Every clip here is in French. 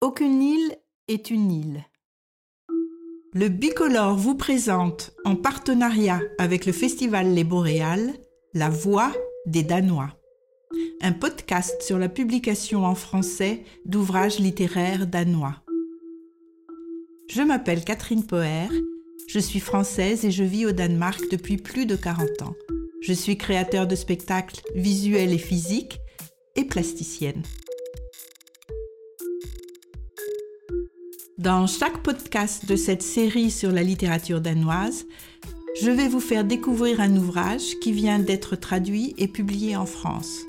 Aucune île est une île. Le Bicolore vous présente, en partenariat avec le Festival Les Boréales, La Voix des Danois. Un podcast sur la publication en français d'ouvrages littéraires danois. Je m'appelle Catherine Poher, je suis française et je vis au Danemark depuis plus de 40 ans. Je suis créateur de spectacles visuels et physiques plasticienne. Dans chaque podcast de cette série sur la littérature danoise, je vais vous faire découvrir un ouvrage qui vient d'être traduit et publié en France.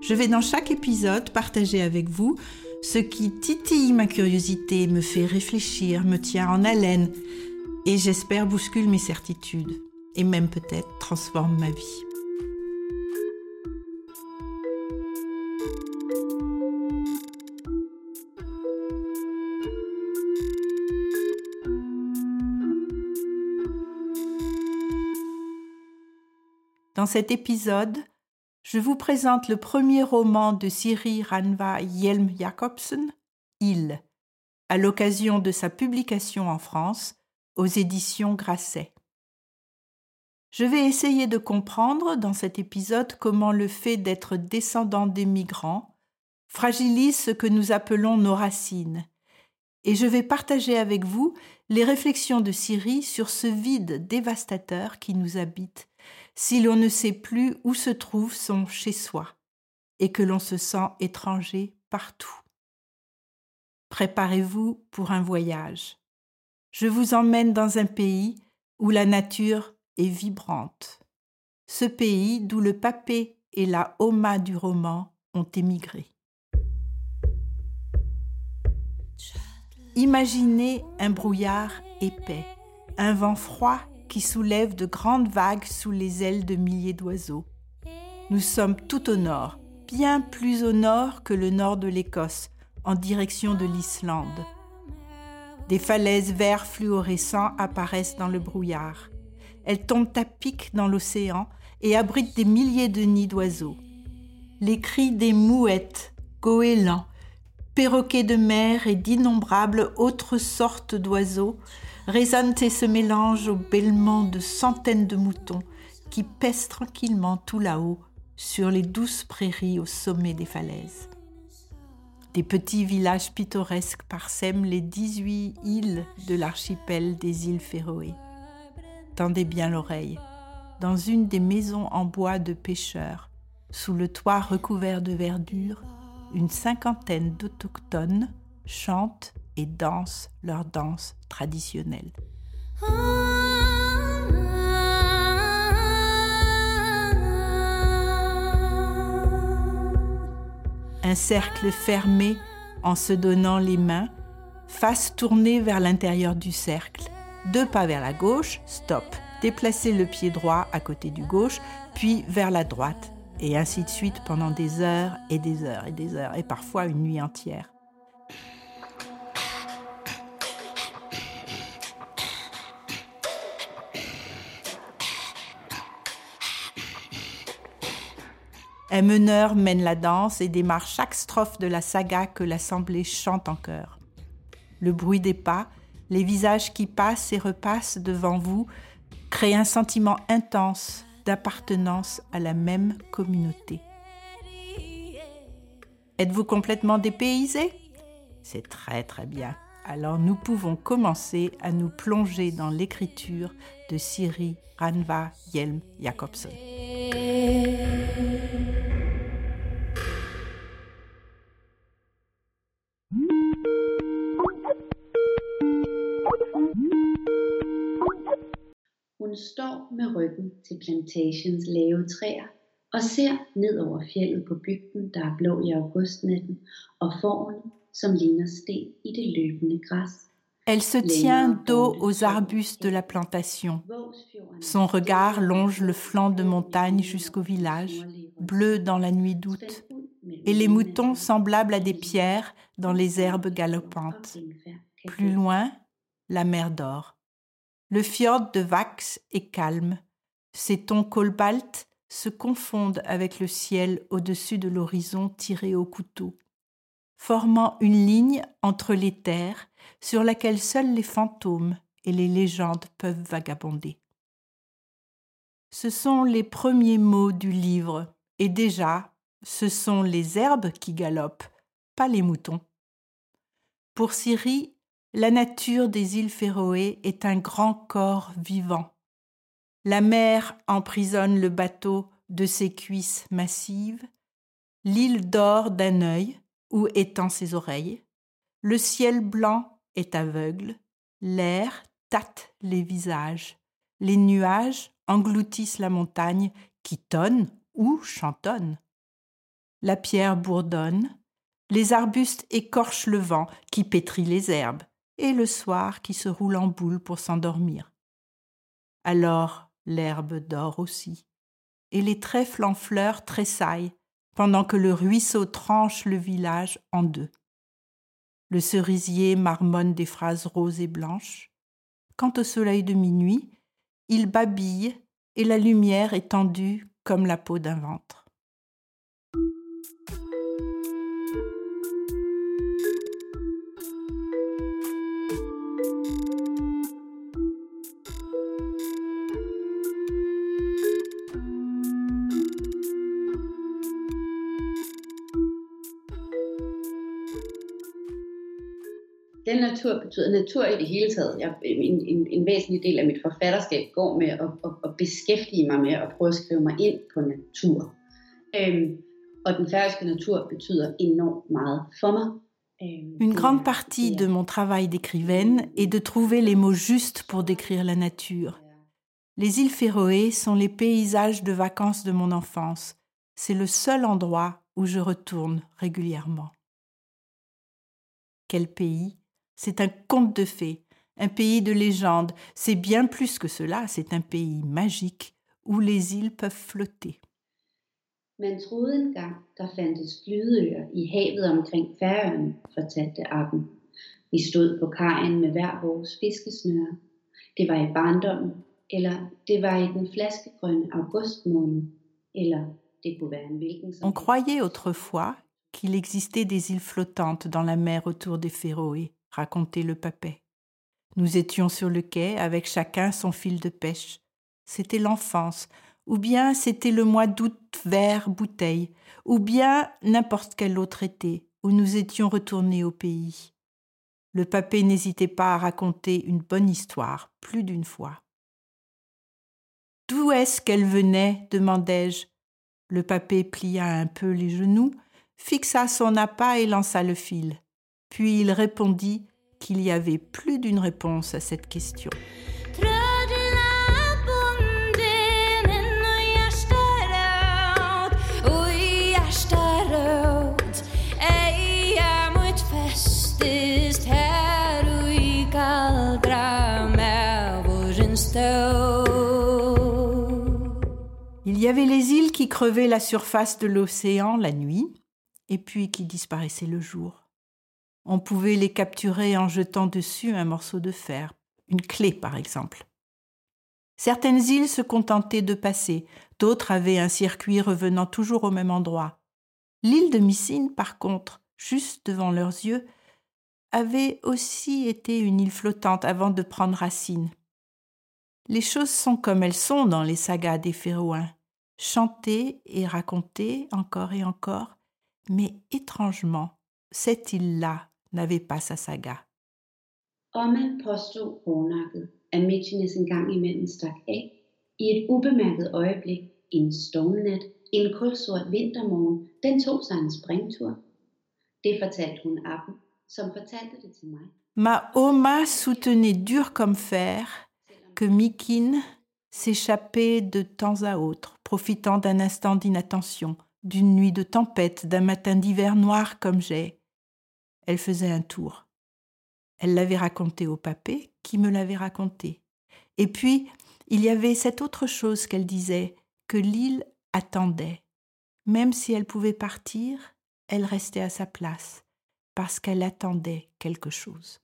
Je vais dans chaque épisode partager avec vous ce qui titille ma curiosité, me fait réfléchir, me tient en haleine et j'espère bouscule mes certitudes et même peut-être transforme ma vie. Dans cet épisode, je vous présente le premier roman de Siri Ranva Hjelm Jacobsen, Il, à l'occasion de sa publication en France aux éditions Grasset. Je vais essayer de comprendre dans cet épisode comment le fait d'être descendant des migrants fragilise ce que nous appelons nos racines, et je vais partager avec vous les réflexions de Siri sur ce vide dévastateur qui nous habite si l'on ne sait plus où se trouve son chez-soi et que l'on se sent étranger partout. Préparez-vous pour un voyage. Je vous emmène dans un pays où la nature est vibrante. Ce pays d'où le papé et la homa du roman ont émigré. Imaginez un brouillard épais, un vent froid qui soulève de grandes vagues sous les ailes de milliers d'oiseaux. Nous sommes tout au nord, bien plus au nord que le nord de l'Écosse, en direction de l'Islande. Des falaises verts fluorescents apparaissent dans le brouillard. Elles tombent à pic dans l'océan et abritent des milliers de nids d'oiseaux. Les cris des mouettes, goélands, perroquets de mer et d'innombrables autres sortes d'oiseaux résonnent et se mélangent au bêlement de centaines de moutons qui pèsent tranquillement tout là-haut sur les douces prairies au sommet des falaises. Des petits villages pittoresques parsèment les 18 îles de l'archipel des îles Féroé. Tendez bien l'oreille. Dans une des maisons en bois de pêcheurs, sous le toit recouvert de verdure, une cinquantaine d'autochtones chantent et dansent leur danse traditionnelle. Un cercle fermé en se donnant les mains, face tournée vers l'intérieur du cercle. Deux pas vers la gauche, stop. Déplacez le pied droit à côté du gauche, puis vers la droite, et ainsi de suite pendant des heures et des heures et des heures, et parfois une nuit entière. Un meneur mène la danse et démarre chaque strophe de la saga que l'assemblée chante en chœur. Le bruit des pas, les visages qui passent et repassent devant vous créent un sentiment intense d'appartenance à la même communauté. Êtes-vous complètement dépaysé? C'est très très bien. Alors nous pouvons commencer à nous plonger dans l'écriture de Siri Ranva Hjelm Jacobsen. Hun står med ryggen til plantagens lave træer og ser ned over fjellet på bygden, der er blå i augustnatten, og fårene, som ligner sten i det løbende græs. Elle se tient dos aux arbustes de la plantation. Son regard longe le flanc de montagne jusqu'au village, bleu dans la nuit d'août, et les moutons semblables à des pierres dans les herbes galopantes. Plus loin, la mer dort. Le fjord de Vax est calme. Ses tons cobalt se confondent avec le ciel au-dessus de l'horizon tiré au couteau, formant une ligne entre les terres sur laquelle seuls les fantômes et les légendes peuvent vagabonder. Ce sont les premiers mots du livre, et déjà, ce sont les herbes qui galopent, pas les moutons. Pour Syrie, la nature des îles Féroé est un grand corps vivant. La mer emprisonne le bateau de ses cuisses massives, l'île dort d'un œil où étend ses oreilles, le ciel blanc est aveugle, l'air tâte les visages, les nuages engloutissent la montagne qui tonne ou chantonne. La pierre bourdonne, les arbustes écorchent le vent qui pétrit les herbes, et le soir qui se roule en boule pour s'endormir. Alors l'herbe dort aussi, et les trèfles en fleurs tressaillent pendant que le ruisseau tranche le village en deux. Le cerisier marmonne des phrases roses et blanches. Quant au soleil de minuit, il babille et la lumière est tendue comme la peau d'un ventre. Den natur betyder natur i det hele taget. Jeg, en, en, en væsentlig del af mit forfatterskab går med at, at, at beskæftige mig med at prøve at skrive mig ind på natur. Øhm, og den færøske natur betyder enormt meget for mig. Une grande partie de mon travail d'écrivaine est de trouver les mots justes pour décrire la nature. Les îles Féroé sont les paysages de vacances de mon enfance. C'est le seul endroit où je retourne régulièrement. Quel pays c'est un conte de fées, un pays de légende. C'est bien plus que cela, c'est un pays magique où les îles peuvent flotter. Man troede engang, der fandtes flydeøer i havet omkring Færøerne, fortalte Appen. Vi stod på kajen med hver vores fiskesnøre. Det var i barndommen, eller det var i den flaskegrønne augustmåned, eller det kunne være en hvilken som On croyait autrefois qu'il existait des îles flottantes dans la mer autour des Féroé racontait le papet. Nous étions sur le quai avec chacun son fil de pêche. C'était l'enfance, ou bien c'était le mois d'août vert bouteille, ou bien n'importe quel autre été où nous étions retournés au pays. Le papet n'hésitait pas à raconter une bonne histoire plus d'une fois. D'où est-ce qu'elle venait? demandai-je. Le papet plia un peu les genoux, fixa son appât et lança le fil. Puis il répondit qu'il y avait plus d'une réponse à cette question. Il y avait les îles qui crevaient la surface de l'océan la nuit et puis qui disparaissaient le jour. On pouvait les capturer en jetant dessus un morceau de fer, une clé par exemple. Certaines îles se contentaient de passer, d'autres avaient un circuit revenant toujours au même endroit. L'île de Missine, par contre, juste devant leurs yeux, avait aussi été une île flottante avant de prendre racine. Les choses sont comme elles sont dans les sagas des Féroïens, chantées et racontées encore et encore, mais étrangement, cette île-là n'avait pas sa saga. Omme påstod hårdnakket, at Mitchinnes en gang imellem stak af i et ubemærket øjeblik en stormnat, en kulsort vintermorgen, den tog sig en springtur. Det fortalte hun Appen, som fortalte det til mig. Ma Oma soutenait dur comme fer que Mikin s'échappait de temps à autre, profitant d'un instant d'inattention, d'une nuit de tempête, d'un matin d'hiver noir comme j'ai, elle faisait un tour. Elle l'avait raconté au papé, qui me l'avait raconté. Et puis, il y avait cette autre chose qu'elle disait, que l'île attendait. Même si elle pouvait partir, elle restait à sa place, parce qu'elle attendait quelque chose.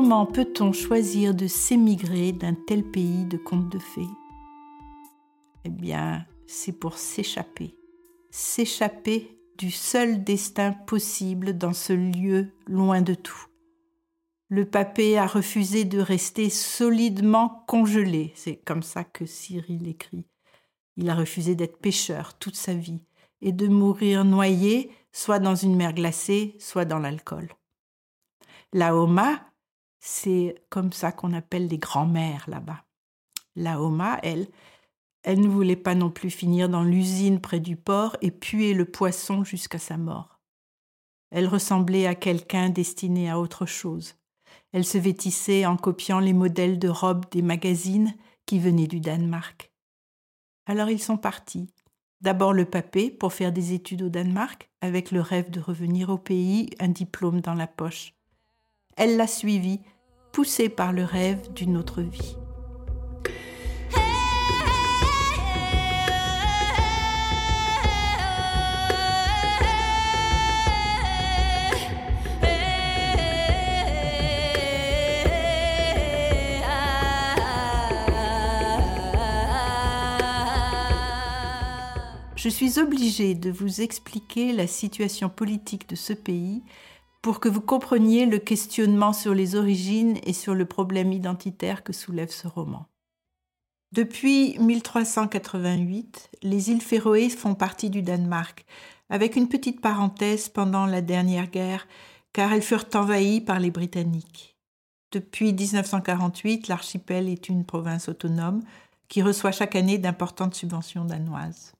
Comment peut-on choisir de s'émigrer d'un tel pays de contes de fées? Eh bien, c'est pour s'échapper. S'échapper du seul destin possible dans ce lieu loin de tout. Le papé a refusé de rester solidement congelé, c'est comme ça que Cyril écrit. Il a refusé d'être pêcheur toute sa vie et de mourir noyé, soit dans une mer glacée, soit dans l'alcool. La Homa, c'est comme ça qu'on appelle les grands-mères là-bas. La Homa, elle, elle ne voulait pas non plus finir dans l'usine près du port et puer le poisson jusqu'à sa mort. Elle ressemblait à quelqu'un destiné à autre chose. Elle se vêtissait en copiant les modèles de robes des magazines qui venaient du Danemark. Alors ils sont partis. D'abord le papé pour faire des études au Danemark, avec le rêve de revenir au pays, un diplôme dans la poche. Elle l'a suivi, poussée par le rêve d'une autre vie. je suis obligée de vous expliquer la situation politique de ce pays pour que vous compreniez le questionnement sur les origines et sur le problème identitaire que soulève ce roman. Depuis 1388, les îles Féroé font partie du Danemark, avec une petite parenthèse pendant la dernière guerre, car elles furent envahies par les Britanniques. Depuis 1948, l'archipel est une province autonome qui reçoit chaque année d'importantes subventions danoises.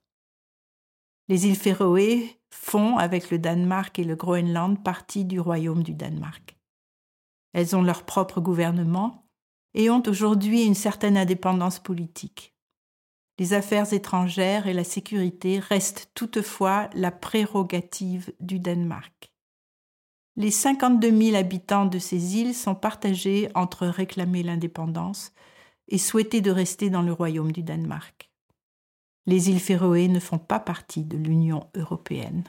Les îles Féroé font, avec le Danemark et le Groenland, partie du royaume du Danemark. Elles ont leur propre gouvernement et ont aujourd'hui une certaine indépendance politique. Les affaires étrangères et la sécurité restent toutefois la prérogative du Danemark. Les 52 000 habitants de ces îles sont partagés entre réclamer l'indépendance et souhaiter de rester dans le royaume du Danemark les îles Féroé ne font pas partie de l'Union européenne.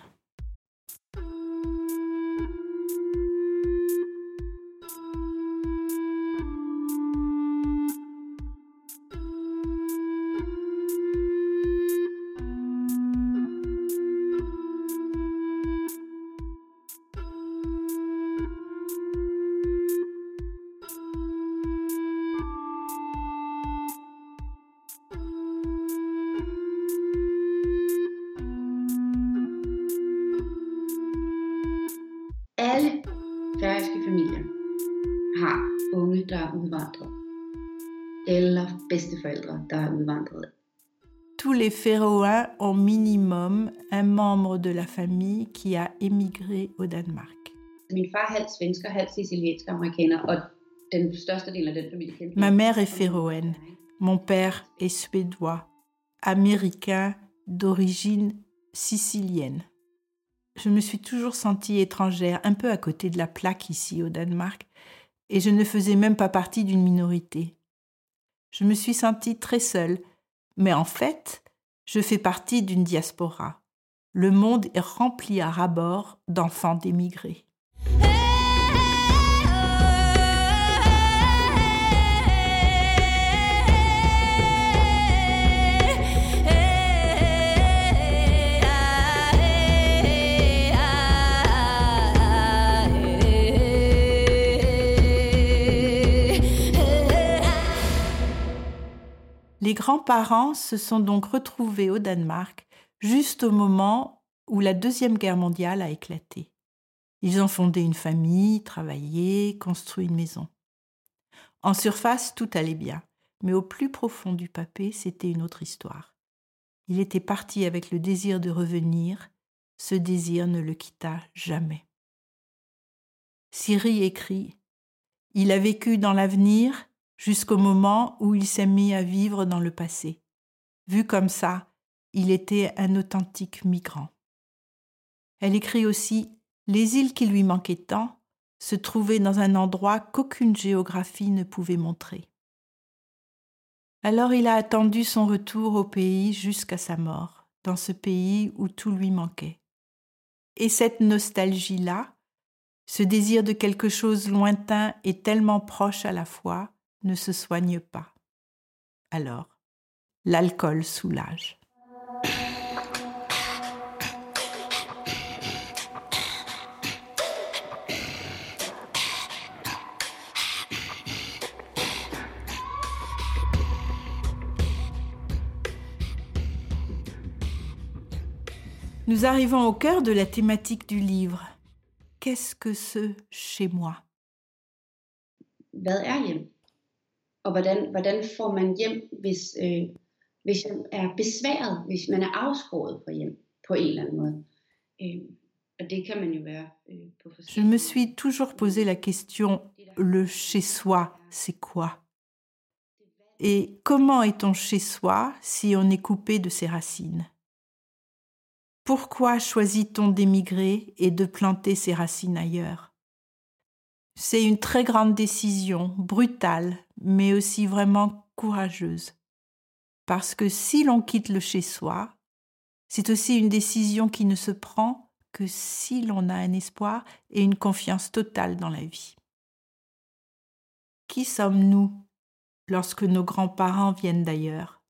Tous les Féroïens ont minimum un membre de la famille qui a émigré au Danemark. Ma mère est féroïenne, mon père est suédois, américain d'origine sicilienne. Je me suis toujours sentie étrangère, un peu à côté de la plaque ici au Danemark, et je ne faisais même pas partie d'une minorité. Je me suis sentie très seule, mais en fait, je fais partie d'une diaspora. Le monde est rempli à ras-bord d'enfants d'émigrés. Les grands-parents se sont donc retrouvés au Danemark juste au moment où la Deuxième Guerre mondiale a éclaté. Ils ont fondé une famille, travaillé, construit une maison. En surface, tout allait bien, mais au plus profond du papé, c'était une autre histoire. Il était parti avec le désir de revenir, ce désir ne le quitta jamais. Siri écrit Il a vécu dans l'avenir jusqu'au moment où il s'est mis à vivre dans le passé. Vu comme ça, il était un authentique migrant. Elle écrit aussi Les îles qui lui manquaient tant se trouvaient dans un endroit qu'aucune géographie ne pouvait montrer. Alors il a attendu son retour au pays jusqu'à sa mort, dans ce pays où tout lui manquait. Et cette nostalgie-là, ce désir de quelque chose lointain et tellement proche à la fois ne se soigne pas. Alors, l'alcool soulage. Nous arrivons au cœur de la thématique du livre. Qu'est-ce que ce chez moi? Er? Je me suis toujours posé la question, le chez soi, c'est quoi? Et comment est-on chez soi si on est coupé de ses racines? Pourquoi choisit-on d'émigrer et de planter ses racines ailleurs? C'est une très grande décision, brutale, mais aussi vraiment courageuse. Parce que si l'on quitte le chez-soi, c'est aussi une décision qui ne se prend que si l'on a un espoir et une confiance totale dans la vie. Qui sommes-nous lorsque nos grands-parents viennent d'ailleurs?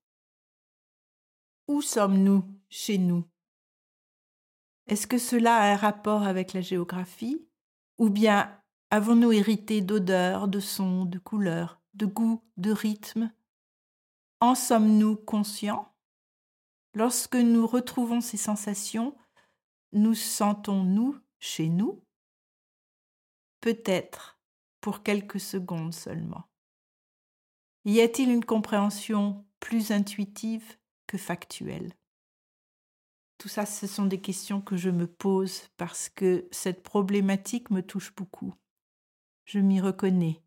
Où sommes-nous chez nous? Est-ce que cela a un rapport avec la géographie Ou bien avons-nous hérité d'odeurs, de sons, de couleurs, de goûts, de rythmes? En sommes-nous conscients? Lorsque nous retrouvons ces sensations, nous sentons-nous chez nous? Peut-être pour quelques secondes seulement. Y a-t-il une compréhension plus intuitive que factuelle? Tout ça, ce sont des questions que je me pose parce que cette problématique me touche beaucoup. Je m'y reconnais.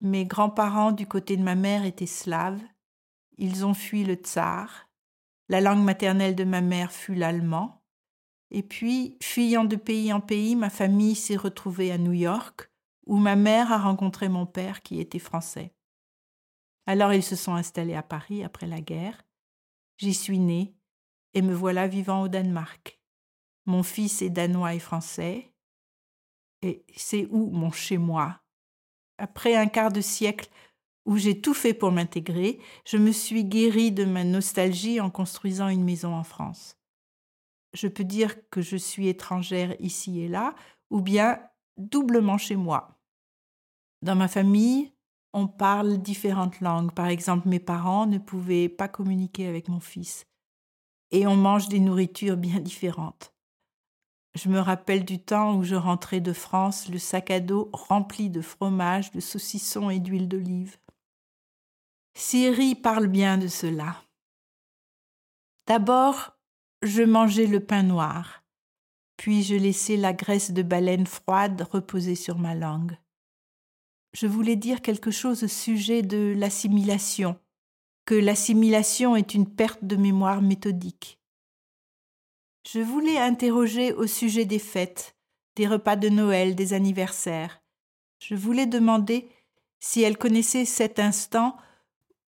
Mes grands-parents du côté de ma mère étaient slaves. Ils ont fui le tsar. La langue maternelle de ma mère fut l'allemand. Et puis, fuyant de pays en pays, ma famille s'est retrouvée à New York, où ma mère a rencontré mon père qui était français. Alors ils se sont installés à Paris après la guerre. J'y suis née et me voilà vivant au Danemark. Mon fils est danois et français, et c'est où mon chez-moi? Après un quart de siècle où j'ai tout fait pour m'intégrer, je me suis guérie de ma nostalgie en construisant une maison en France. Je peux dire que je suis étrangère ici et là, ou bien doublement chez moi. Dans ma famille, on parle différentes langues. Par exemple, mes parents ne pouvaient pas communiquer avec mon fils et on mange des nourritures bien différentes. Je me rappelle du temps où je rentrais de France, le sac à dos rempli de fromage, de saucissons et d'huile d'olive. Siri parle bien de cela. D'abord, je mangeais le pain noir, puis je laissais la graisse de baleine froide reposer sur ma langue. Je voulais dire quelque chose au sujet de l'assimilation, que l'assimilation est une perte de mémoire méthodique. Je voulais interroger au sujet des fêtes, des repas de Noël, des anniversaires. Je voulais demander si elle connaissait cet instant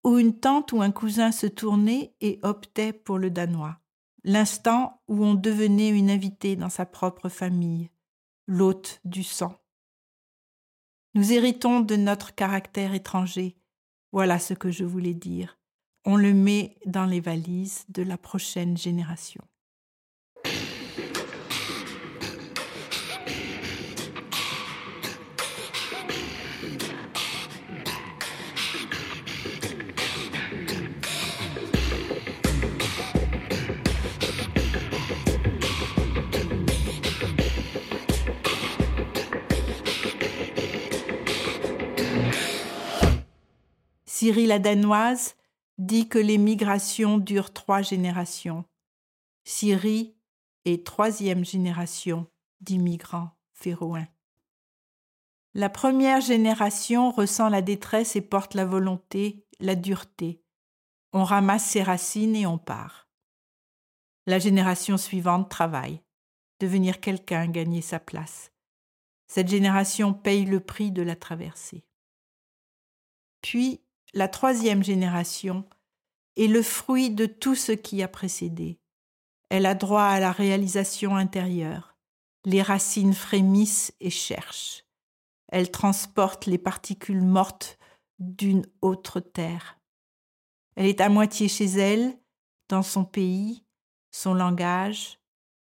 où une tante ou un cousin se tournait et optait pour le danois, l'instant où on devenait une invitée dans sa propre famille, l'hôte du sang. Nous héritons de notre caractère étranger, voilà ce que je voulais dire on le met dans les valises de la prochaine génération. Cyril la Danoise dit que les migrations durent trois générations. Syrie est troisième génération d'immigrants féroïens. La première génération ressent la détresse et porte la volonté, la dureté. On ramasse ses racines et on part. La génération suivante travaille, devenir quelqu'un, gagner sa place. Cette génération paye le prix de la traversée. Puis la troisième génération, est le fruit de tout ce qui a précédé. Elle a droit à la réalisation intérieure. les racines frémissent et cherchent. Elles transportent les particules mortes d'une autre terre. Elle est à moitié chez elle, dans son pays, son langage,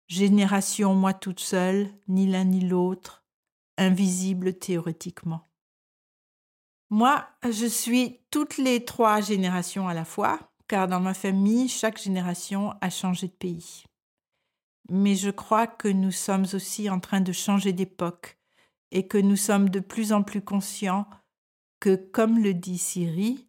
génération moi toute seule, ni l'un ni l'autre, invisible théoriquement. Moi, je suis toutes les trois générations à la fois, car dans ma famille, chaque génération a changé de pays. Mais je crois que nous sommes aussi en train de changer d'époque et que nous sommes de plus en plus conscients que, comme le dit Siri.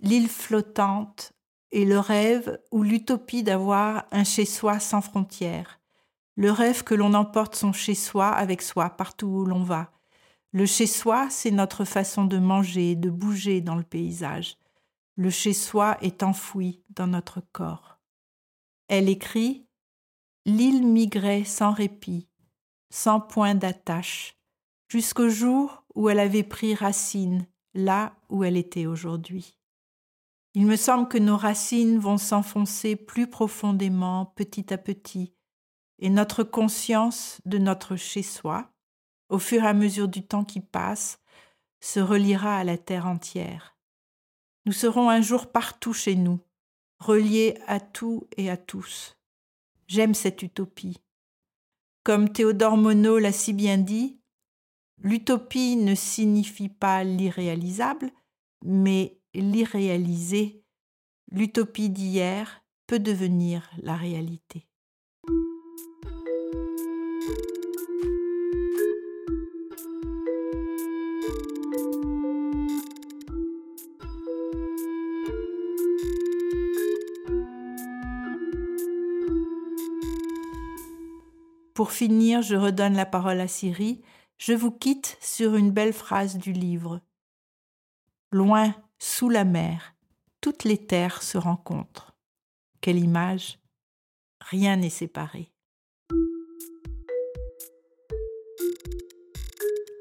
L'île flottante est le rêve ou l'utopie d'avoir un chez-soi sans frontières. Le rêve que l'on emporte son chez-soi avec soi partout où l'on va. Le chez-soi, c'est notre façon de manger, de bouger dans le paysage. Le chez-soi est enfoui dans notre corps. Elle écrit L'île migrait sans répit, sans point d'attache, jusqu'au jour où elle avait pris racine là où elle était aujourd'hui. Il me semble que nos racines vont s'enfoncer plus profondément petit à petit, et notre conscience de notre chez-soi, au fur et à mesure du temps qui passe, se reliera à la terre entière. Nous serons un jour partout chez nous, relié à tout et à tous. J'aime cette utopie. Comme Théodore Monod l'a si bien dit, l'utopie ne signifie pas l'irréalisable, mais l'irréalisé. L'utopie d'hier peut devenir la réalité. Pour finir, je redonne la parole à Siri. Je vous quitte sur une belle phrase du livre. Loin, sous la mer, toutes les terres se rencontrent. Quelle image Rien n'est séparé.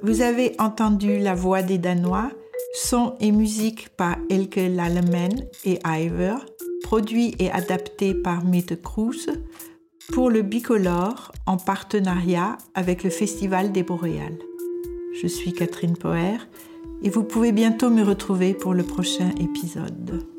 Vous avez entendu la voix des Danois, son et musique par Elke Lallemen et Iver, produit et adapté par Mette Cruz, pour le bicolore en partenariat avec le Festival des Boréales. Je suis Catherine Poer et vous pouvez bientôt me retrouver pour le prochain épisode.